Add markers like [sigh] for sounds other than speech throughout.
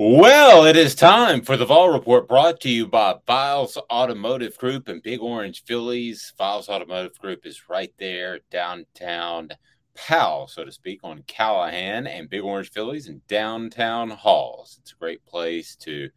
Well, it is time for the Vol Report brought to you by Viles Automotive Group and Big Orange Philly's. Viles Automotive Group is right there downtown Powell, so to speak, on Callahan and Big Orange Philly's in downtown Halls. It's a great place to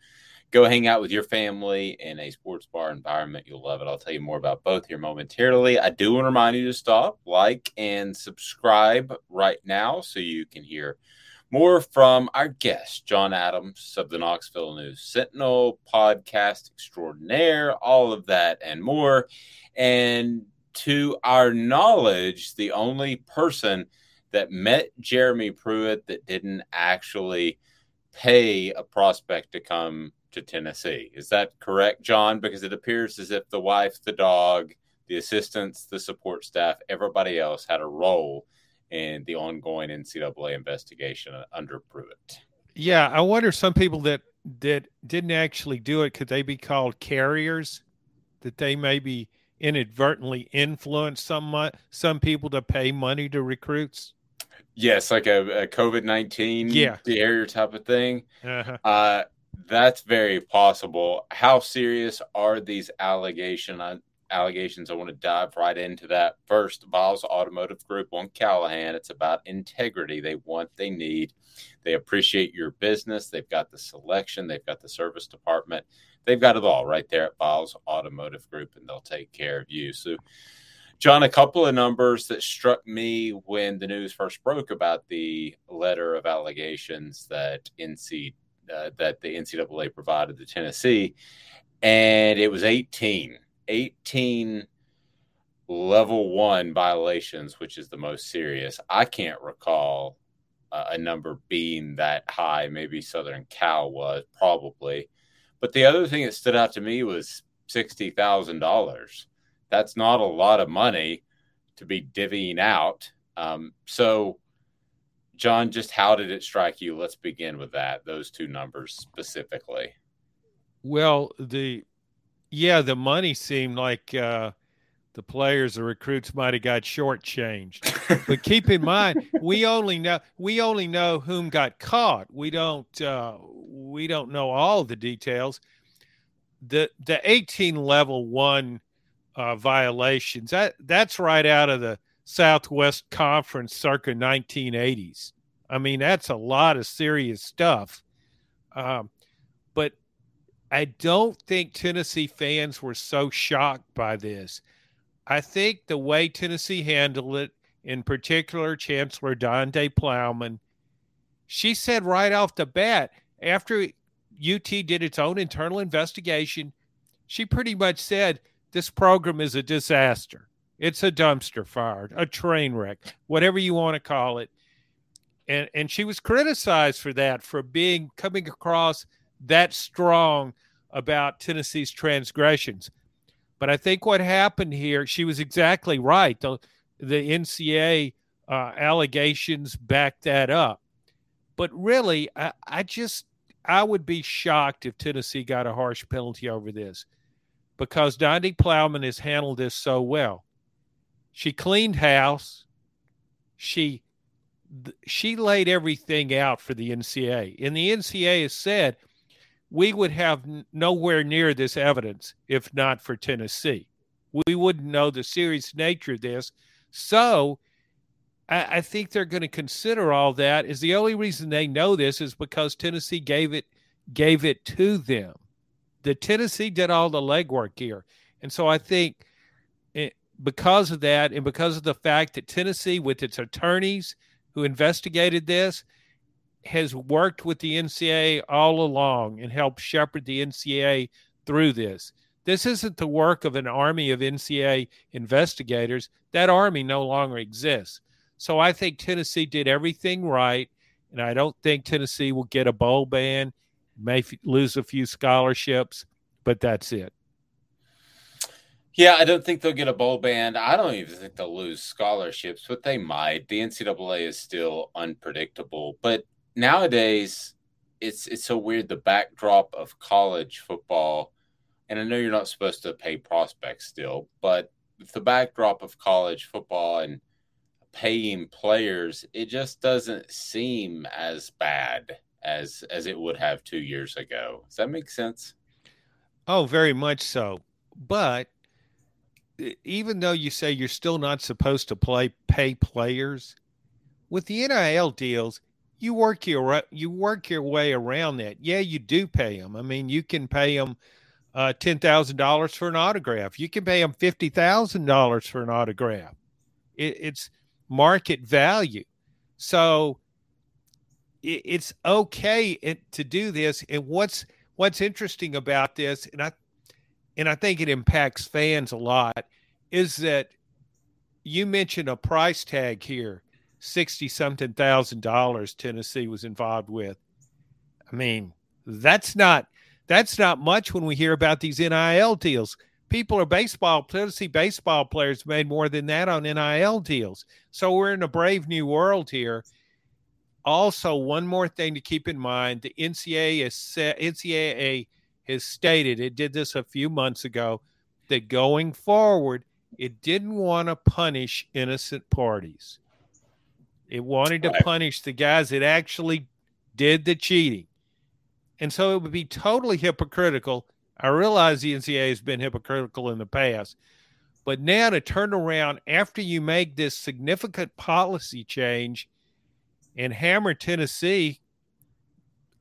go hang out with your family in a sports bar environment. You'll love it. I'll tell you more about both here momentarily. I do want to remind you to stop, like, and subscribe right now so you can hear – more from our guest, John Adams of the Knoxville News Sentinel, podcast extraordinaire, all of that and more. And to our knowledge, the only person that met Jeremy Pruitt that didn't actually pay a prospect to come to Tennessee. Is that correct, John? Because it appears as if the wife, the dog, the assistants, the support staff, everybody else had a role in the ongoing NCAA investigation under Pruitt. Yeah, I wonder some people that that didn't actually do it could they be called carriers? That they maybe inadvertently influence some some people to pay money to recruits. Yes, like a, a COVID nineteen yeah. carrier type of thing. Uh-huh. Uh, that's very possible. How serious are these allegations? Allegations. I want to dive right into that. First, Vols Automotive Group on Callahan. It's about integrity. They want, they need, they appreciate your business. They've got the selection, they've got the service department, they've got it all right there at Vols Automotive Group, and they'll take care of you. So, John, a couple of numbers that struck me when the news first broke about the letter of allegations that NC uh, that the NCAA provided to Tennessee, and it was 18 18 level one violations, which is the most serious. I can't recall uh, a number being that high. Maybe Southern Cal was probably. But the other thing that stood out to me was $60,000. That's not a lot of money to be divvying out. Um, so, John, just how did it strike you? Let's begin with that, those two numbers specifically. Well, the yeah, the money seemed like uh, the players, the recruits might have got shortchanged. but keep in mind, [laughs] we only know we only know whom got caught. We don't uh, we don't know all the details. The the 18 level one uh, violations that that's right out of the Southwest Conference circa 1980s. I mean, that's a lot of serious stuff. Um, I don't think Tennessee fans were so shocked by this. I think the way Tennessee handled it, in particular, Chancellor Donde Plowman, she said right off the bat, after UT did its own internal investigation, she pretty much said this program is a disaster. It's a dumpster fire, a train wreck, whatever you want to call it. And and she was criticized for that, for being coming across that strong about Tennessee's transgressions. But I think what happened here, she was exactly right. The, the NCA uh, allegations back that up. But really, I, I just I would be shocked if Tennessee got a harsh penalty over this because Donde Plowman has handled this so well. She cleaned house. She she laid everything out for the NCA. And the NCA has said – we would have nowhere near this evidence if not for Tennessee. We wouldn't know the serious nature of this. So I, I think they're going to consider all that. Is the only reason they know this is because Tennessee gave it gave it to them. The Tennessee did all the legwork here, and so I think it, because of that, and because of the fact that Tennessee, with its attorneys who investigated this, has worked with the NCA all along and helped shepherd the NCA through this. This isn't the work of an army of NCA investigators. That army no longer exists. So I think Tennessee did everything right, and I don't think Tennessee will get a bowl ban, may f- lose a few scholarships, but that's it. Yeah, I don't think they'll get a bowl ban. I don't even think they'll lose scholarships, but they might. The NCAA is still unpredictable, but nowadays it's it's so weird. The backdrop of college football, and I know you're not supposed to pay prospects still, but the backdrop of college football and paying players, it just doesn't seem as bad as as it would have two years ago. Does that make sense? Oh, very much so. But even though you say you're still not supposed to play pay players, with the NIL deals, you work your you work your way around that. Yeah, you do pay them. I mean, you can pay them uh, ten thousand dollars for an autograph. You can pay them fifty thousand dollars for an autograph. It, it's market value, so it, it's okay to do this. And what's what's interesting about this, and I and I think it impacts fans a lot, is that you mentioned a price tag here, sixty something thousand dollars Tennessee was involved with. I mean, that's not that's not much when we hear about these NIL deals. People are baseball, Tennessee baseball players made more than that on NIL deals. So we're in a brave new world here. Also, one more thing to keep in mind: the NCAA, NCAA has stated it did this a few months ago that going forward, it didn't want to punish innocent parties. It wanted to punish the guys that actually did the cheating. And so it would be totally hypocritical. I realize the NCAA has been hypocritical in the past, but now to turn around after you make this significant policy change and hammer Tennessee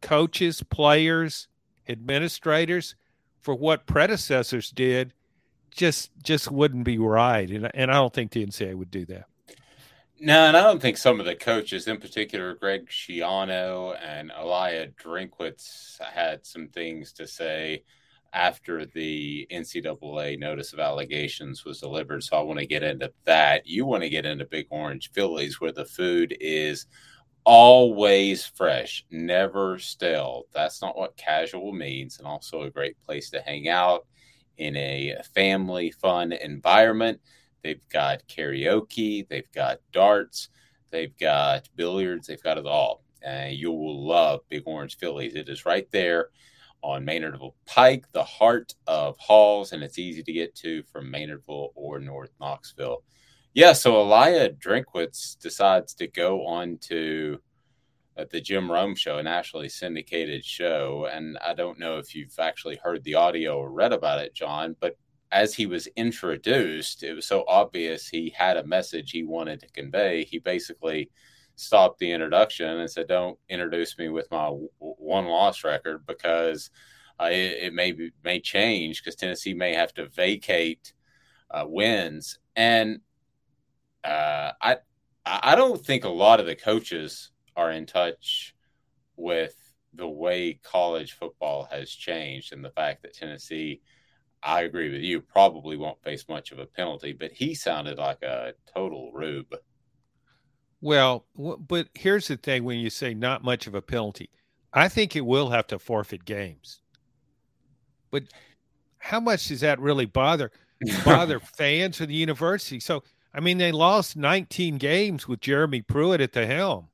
coaches, players, administrators for what predecessors did just just wouldn't be right and, and i don't think the ncaa would do that no and i don't think some of the coaches in particular greg schiano and elia drinkwitz had some things to say after the ncaa notice of allegations was delivered so i want to get into that you want to get into big orange philly's where the food is always fresh, never stale. That's not what casual means, and also a great place to hang out in a family fun environment. They've got karaoke, they've got darts, they've got billiards, they've got it all. And you will love Big Orange Philly's. It is right there on Maynardville Pike, the heart of Halls, and it's easy to get to from Maynardville or North Knoxville. Yeah, so Elia Drinkwitz decides to go on to uh, the Jim Rome show, a nationally syndicated show. And I don't know if you've actually heard the audio or read about it, John, but as he was introduced, it was so obvious he had a message he wanted to convey. He basically stopped the introduction and said, Don't introduce me with my one loss record because uh, it, it, may be, may change because Tennessee may have to vacate uh, wins. And uh, I I don't think a lot of the coaches are in touch with the way college football has changed and the fact that Tennessee, I agree with you, probably won't face much of a penalty. But he sounded like a total rube. Well, but here's the thing: when you say not much of a penalty, I think it will have to forfeit games. But how much does that really bother [laughs] bother fans of the university? So I mean, they lost 19 games with Jeremy Pruitt at the helm,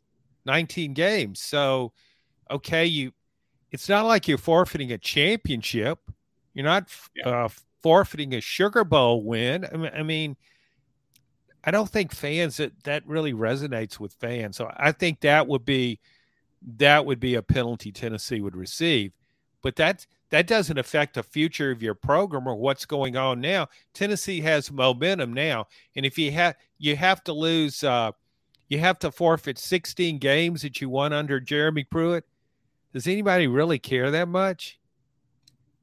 19 games. So, okay, you, it's not like you're forfeiting a championship. You're not yeah. uh, forfeiting a Sugar Bowl win. I mean, I mean, I don't think fans that that really resonates with fans. So I think that would be that would be a penalty Tennessee would receive. But that's that doesn't affect the future of your program or what's going on now. Tennessee has momentum now, and if you have you have to lose, uh, you have to forfeit 16 games that you won under Jeremy Pruitt. Does anybody really care that much?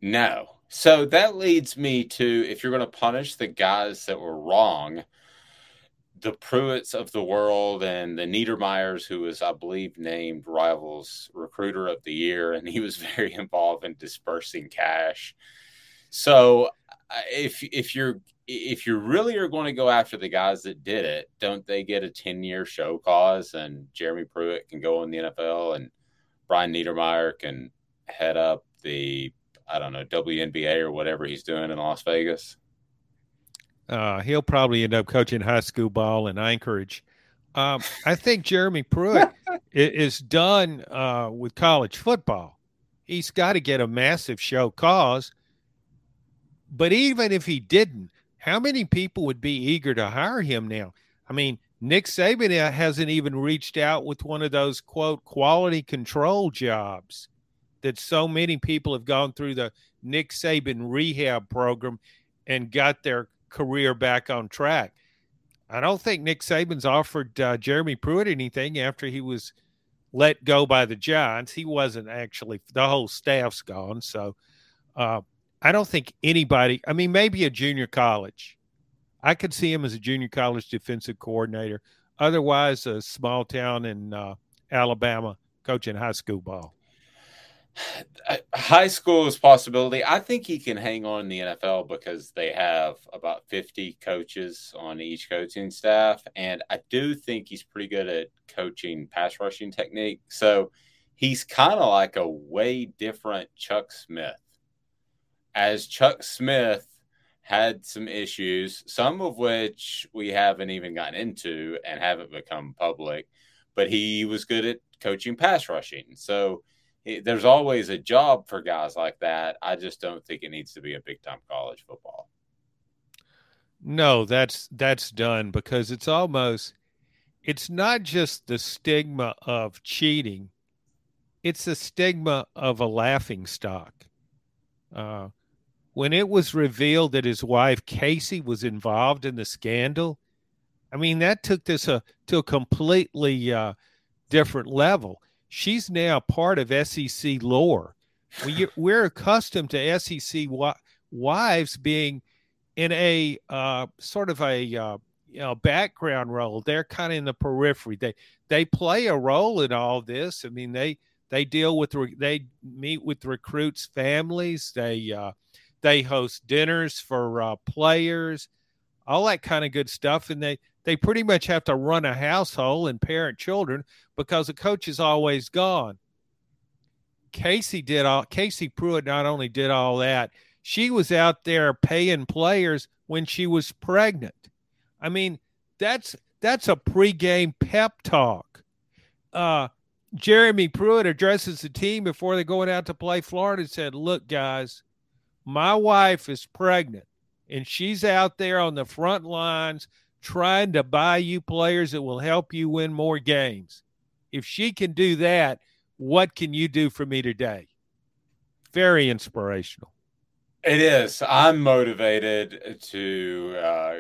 No. So that leads me to if you're going to punish the guys that were wrong, the Pruitts of the world and the Niedermeyers, who was, I believe, named Rivals Recruiter of the Year, and he was [laughs] very involved in dispersing cash. So, if if you're if you really are going to go after the guys that did it, don't they get a ten year show cause? And Jeremy Pruitt can go in the NFL, and Brian Niedermeyer can head up the I don't know WNBA or whatever he's doing in Las Vegas. Uh, he'll probably end up coaching high school ball in Anchorage. Um, I think Jeremy Pruitt [laughs] is done uh, with college football. He's got to get a massive show cause. But even if he didn't, how many people would be eager to hire him now? I mean, Nick Saban hasn't even reached out with one of those quote quality control jobs that so many people have gone through the Nick Saban rehab program and got their career back on track. I don't think Nick Saban's offered uh, Jeremy Pruitt anything after he was let go by the Giants. He wasn't actually, the whole staff's gone. So uh, I don't think anybody, I mean, maybe a junior college. I could see him as a junior college defensive coordinator. Otherwise, a small town in uh, Alabama coaching high school ball. High school is possibility. I think he can hang on in the NFL because they have about 50 coaches on each coaching staff. And I do think he's pretty good at coaching pass rushing technique. So he's kind of like a way different Chuck Smith. As Chuck Smith had some issues, some of which we haven't even gotten into and haven't become public, but he was good at coaching pass rushing. So there's always a job for guys like that. I just don't think it needs to be a big time college football. No, that's that's done because it's almost it's not just the stigma of cheating, it's the stigma of a laughing stock. Uh, when it was revealed that his wife Casey was involved in the scandal, I mean that took this a, to a completely uh, different level she's now part of SEC lore. We, we're accustomed to SEC wives being in a uh, sort of a uh, you know background role. They're kind of in the periphery. They they play a role in all this. I mean they they deal with they meet with recruits' families. They uh, they host dinners for uh, players, all that kind of good stuff, and they they pretty much have to run a household and parent children because the coach is always gone. Casey did all Casey Pruitt not only did all that, she was out there paying players when she was pregnant. I mean, that's that's a pregame pep talk. Uh, Jeremy Pruitt addresses the team before they're going out to play Florida and said, Look, guys, my wife is pregnant and she's out there on the front lines trying to buy you players that will help you win more games. If she can do that, what can you do for me today? Very inspirational. It is. I'm motivated to uh,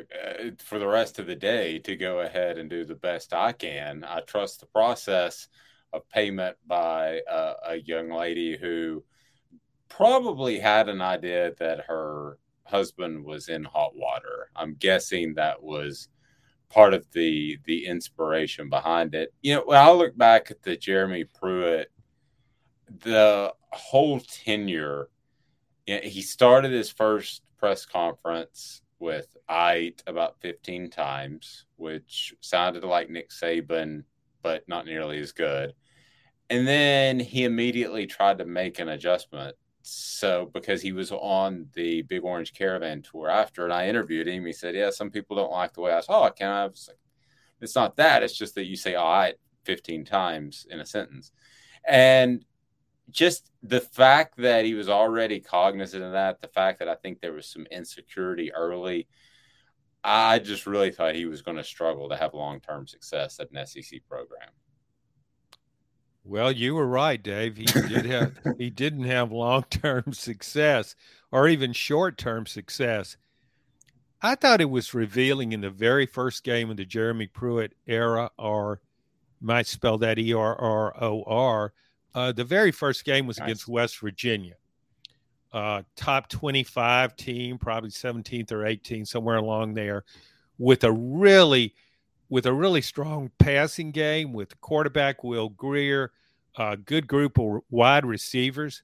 for the rest of the day to go ahead and do the best I can. I trust the process of payment by a, a young lady who probably had an idea that her husband was in hot water. I'm guessing that was part of the the inspiration behind it. You know, when I look back at the Jeremy Pruitt, the whole tenure, you know, he started his first press conference with "I" about 15 times, which sounded like Nick Saban, but not nearly as good. And then he immediately tried to make an adjustment so because he was on the Big Orange Caravan tour after, and I interviewed him, he said, "Yeah, some people don't like the way I talk." And I was like, "It's not that. It's just that you say "all right" 15 times in a sentence," and just the fact that he was already cognizant of that, the fact that I think there was some insecurity early, I just really thought he was going to struggle to have long term success at an SEC program. Well, you were right, Dave. He did have he didn't have long-term [laughs] success or even short-term success. I thought it was revealing in the very first game of the Jeremy Pruitt era, or might spell that E R R O R. Uh, the very first game was nice. against West Virginia, uh, top 25 team, probably 17th or 18th, somewhere along there, with a really with a really strong passing game with quarterback Will Grier, a good group of wide receivers.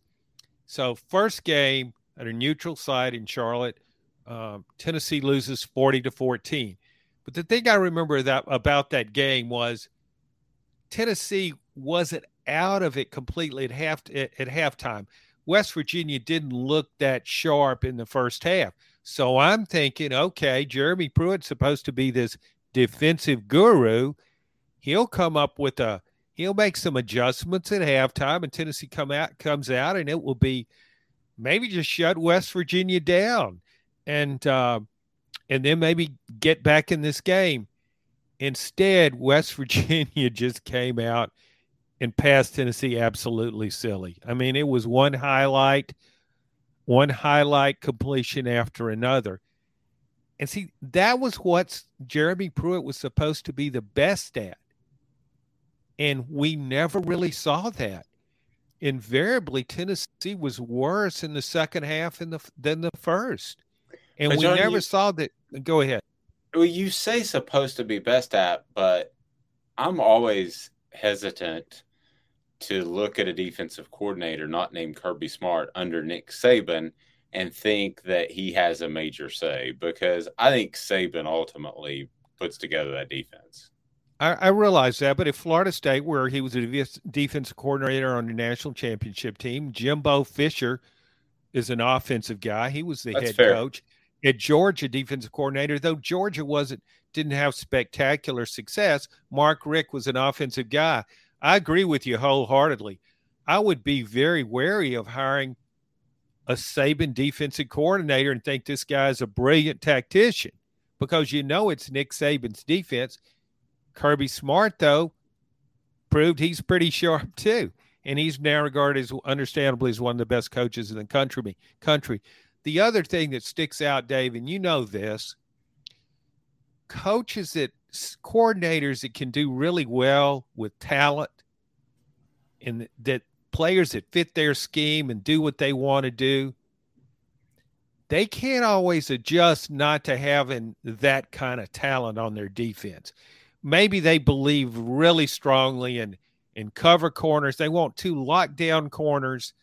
So, first game at a neutral site in Charlotte, uh, Tennessee loses 40 to 14. But the thing I remember that about that game was Tennessee wasn't out of it completely at half at, at halftime. West Virginia didn't look that sharp in the first half. So I'm thinking, okay, Jeremy Pruitt's supposed to be this defensive guru. He'll come up with a he'll make some adjustments at halftime and Tennessee come out comes out and it will be maybe just shut West Virginia down and uh, and then maybe get back in this game. Instead, West [laughs] Virginia just came out and passed Tennessee absolutely silly. I mean, it was one highlight, one highlight completion after another. And see, that was what Jeremy Pruitt was supposed to be the best at. And we never really saw that. Invariably, Tennessee was worse in the second half the, than the first. And but we John, never you, saw that. Go ahead. Well, you say supposed to be best at, but I'm always hesitant to look at a defensive coordinator not named Kirby Smart under Nick Saban and think that he has a major say because I think Saban ultimately puts together that defense. I, I realize that, but at Florida State, where he was a defensive coordinator on the national championship team, Jimbo Fisher is an offensive guy. He was the That's head fair. coach at Georgia, defensive coordinator. Though Georgia wasn't didn't have spectacular success, Mark Richt was an offensive guy. I agree with you wholeheartedly. I would be very wary of hiring a Saban defensive coordinator and think this guy is a brilliant tactician because you know it's Nick Saban's defense. Kirby Smart, though, proved he's pretty sharp too. And he's now regarded as understandably as one of the best coaches in the country. Country. The other thing that sticks out, Dave, and you know this, coaches that coordinators that can do really well with talent and that players that fit their scheme and do what they want to do they can't always adjust not to having that kind of talent on their defense. Maybe they believe really strongly in in cover corners. They want two lockdown corners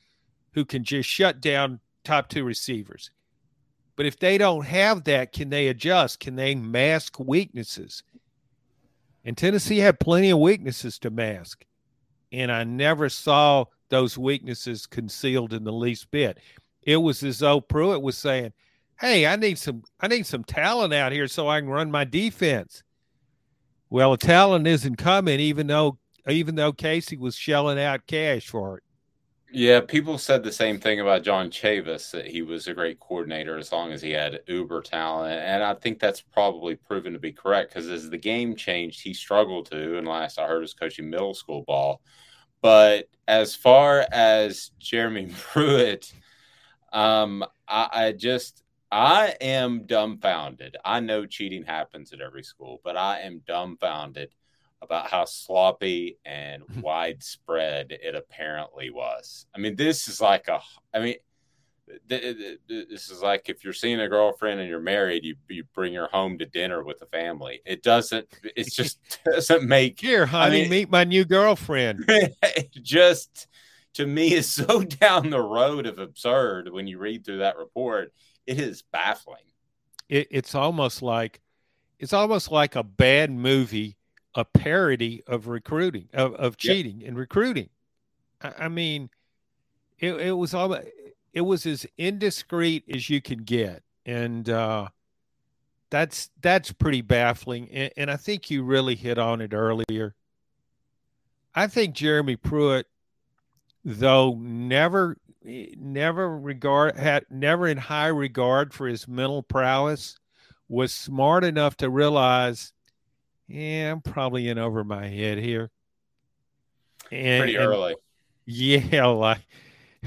who can just shut down top two receivers. But if they don't have that can they adjust? Can they mask weaknesses? And Tennessee had plenty of weaknesses to mask. And I never saw those weaknesses concealed in the least bit. It was as though Pruitt was saying, Hey, I need some I need some talent out here so I can run my defense. Well, the talent isn't coming even though even though Casey was shelling out cash for it. Yeah, people said the same thing about John Chavis that he was a great coordinator as long as he had uber talent, and I think that's probably proven to be correct because as the game changed, he struggled to. And last I heard, was coaching middle school ball. But as far as Jeremy [laughs] Pruitt, um, I, I just I am dumbfounded. I know cheating happens at every school, but I am dumbfounded about how sloppy and [laughs] widespread it apparently was. I mean, this is like a, I mean, this is like if you're seeing a girlfriend and you're married, you, you bring her home to dinner with the family. It doesn't, it just [laughs] doesn't make. Here, honey, I mean, meet my new girlfriend. [laughs] just to me is so [laughs] down the road of absurd when you read through that report. It is baffling. It, it's almost like, it's almost like a bad movie a parody of recruiting of, of cheating yep. and recruiting. I, I mean, it, it was all it was as indiscreet as you could get, and uh, that's that's pretty baffling. And, and I think you really hit on it earlier. I think Jeremy Pruitt, though never never regard had never in high regard for his mental prowess, was smart enough to realize yeah, I'm probably in over my head here. And, Pretty early. And, [laughs] yeah, like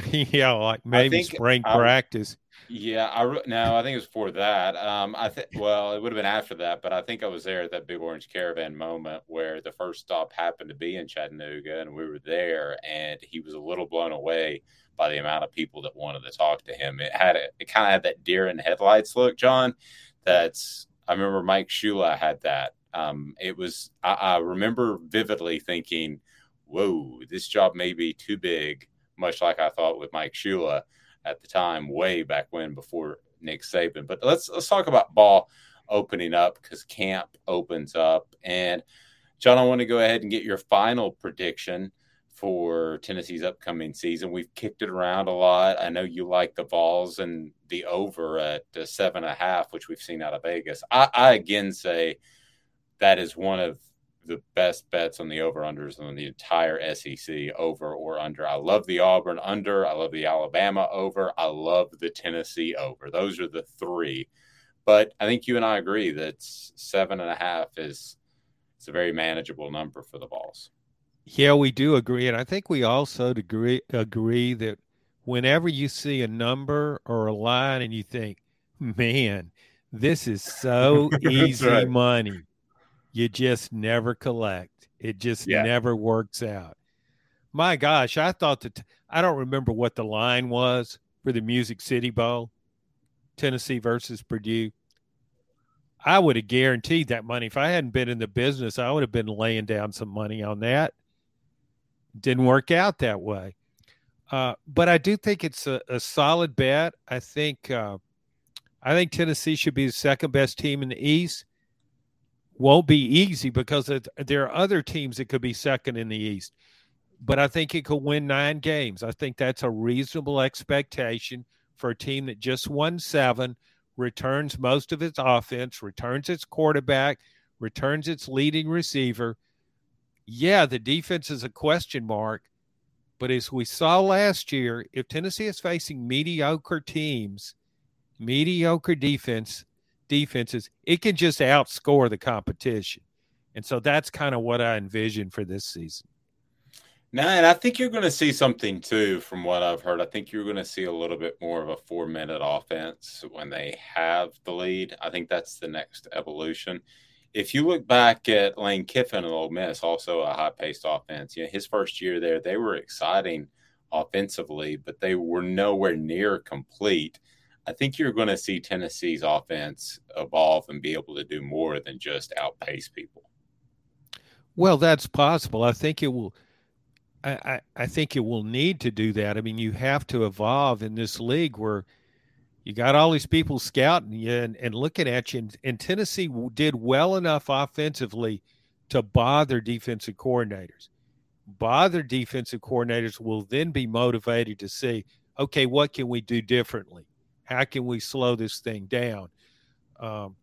[laughs] yeah, like maybe spring I, practice. Yeah, I no, I think it was before that. Um, I think well, it would have been after that, but I think I was there at that Big Orange Caravan moment where the first stop happened to be in Chattanooga, and we were there, and he was a little blown away by the amount of people that wanted to talk to him. It had a, it kind of had that deer in headlights look, John. That's I remember Mike Shula had that um, it was I, I, remember vividly thinking, "Whoa, this job may be too big," much like I thought with Mike Shula at the time, way back when before Nick Saban. But let's let's talk about ball opening up because camp opens up, and John, I want to go ahead and get your final prediction for Tennessee's upcoming season. We've kicked it around a lot. I know you like the Vols and the over at uh, seven and a half, which we've seen out of Vegas. I, I again say that is one of the best bets on the over unders on the entire SEC over or under. I love the Auburn under. I love the Alabama over. I love the Tennessee over. Those are the three. But I think you and I agree that seven and a half is it's a very manageable number for the Vols. Yeah, we do agree, and I think we also agree agree that whenever you see a number or a line and you think, "Man, this is so [laughs] easy right. money," you just never collect. It just yeah. never works out. My gosh, I thought that I don't remember what the line was for the Music City Bowl, Tennessee versus Purdue. I would have guaranteed that money if I hadn't been in the business. I would have been laying down some money on that didn't work out that way. Uh, but I do think it's a, a solid bet. I think uh, I think Tennessee should be the second best team in the East. Won't be easy because it, there are other teams that could be second in the East. But I think it could win nine games. I think that's a reasonable expectation for a team that just won seven, returns most of its offense, returns its quarterback, returns its leading receiver – yeah, the defense is a question mark. But as we saw last year, if Tennessee is facing mediocre teams, mediocre defense defenses, it can just outscore the competition. And so that's kind of what I envision for this season. Now, and I think you're going to see something too, from what I've heard. I think you're going to see a little bit more of a four minute offense when they have the lead. I think that's the next evolution if you look back at Lane Kiffin and Ole Miss, also a high paced offense, you know, his first year there, they were exciting offensively, but they were nowhere near complete. I think you're going to see Tennessee's offense evolve and be able to do more than just outpace people. Well, that's possible. I think it will. I, I, I think it will need to do that. I mean, you have to evolve in this league where you got all these people scouting you and, and looking at you. And, and, Tennessee did well enough offensively to bother defensive coordinators. Bother defensive coordinators will then be motivated to see, okay, what can we do differently? How can we slow this thing down? Um,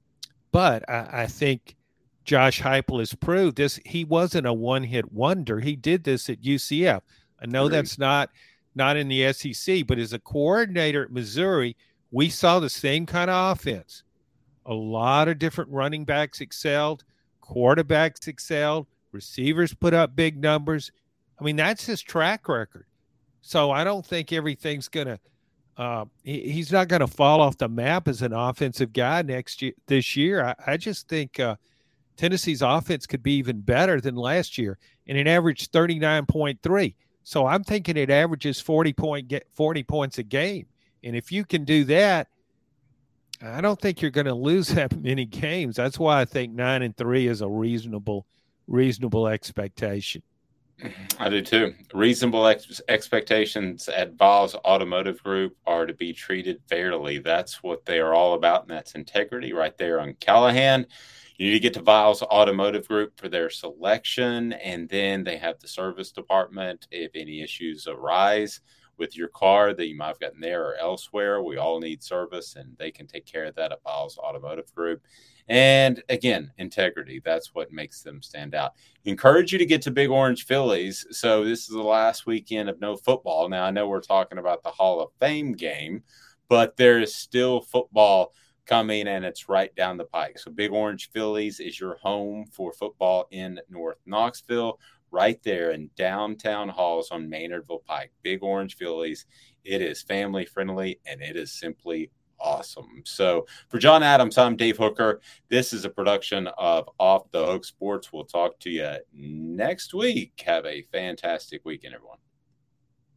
but I, I think Josh Heupel has proved this. He wasn't a one-hit wonder. He did this at UCF. I know that's not not in the SEC, but as a coordinator at Missouri – we saw the same kind of offense. A lot of different running backs excelled, quarterbacks excelled, receivers put up big numbers. I mean, that's his track record. So I don't think everything's going to. Uh, he, he's not going to fall off the map as an offensive guy next year. This year, I, I just think uh, Tennessee's offense could be even better than last year, and it averaged thirty nine point three. So I'm thinking it averages forty point get forty points a game. And if you can do that, I don't think you're going to lose [laughs] that many games. That's why I think nine and three is a reasonable, reasonable expectation. [clears throat] I do too. Reasonable ex- expectations at Vols Automotive Group are to be treated fairly. That's what they are all about, and that's integrity right there on Callahan. You need to get to Vols Automotive Group for their selection, and then they have the service department if any issues arise with your car that you might have gotten there or elsewhere. We all need service, and they can take care of that at Vols Automotive Group. And again, integrity. That's what makes them stand out. Encourage you to get to Big Orange Philly's. So, this is the last weekend of no football. Now, I know we're talking about the Hall of Fame game, but there is still football coming and it's right down the pike. So, Big Orange Philly's is your home for football in North Knoxville right there in downtown halls on Maynardville Pike. Big Orange Philly's. It is family friendly and it is simply awesome. So for John Adams, I'm Dave Hooker. This is a production of Off the Hook Sports. We'll talk to you next week. Have a fantastic weekend, everyone.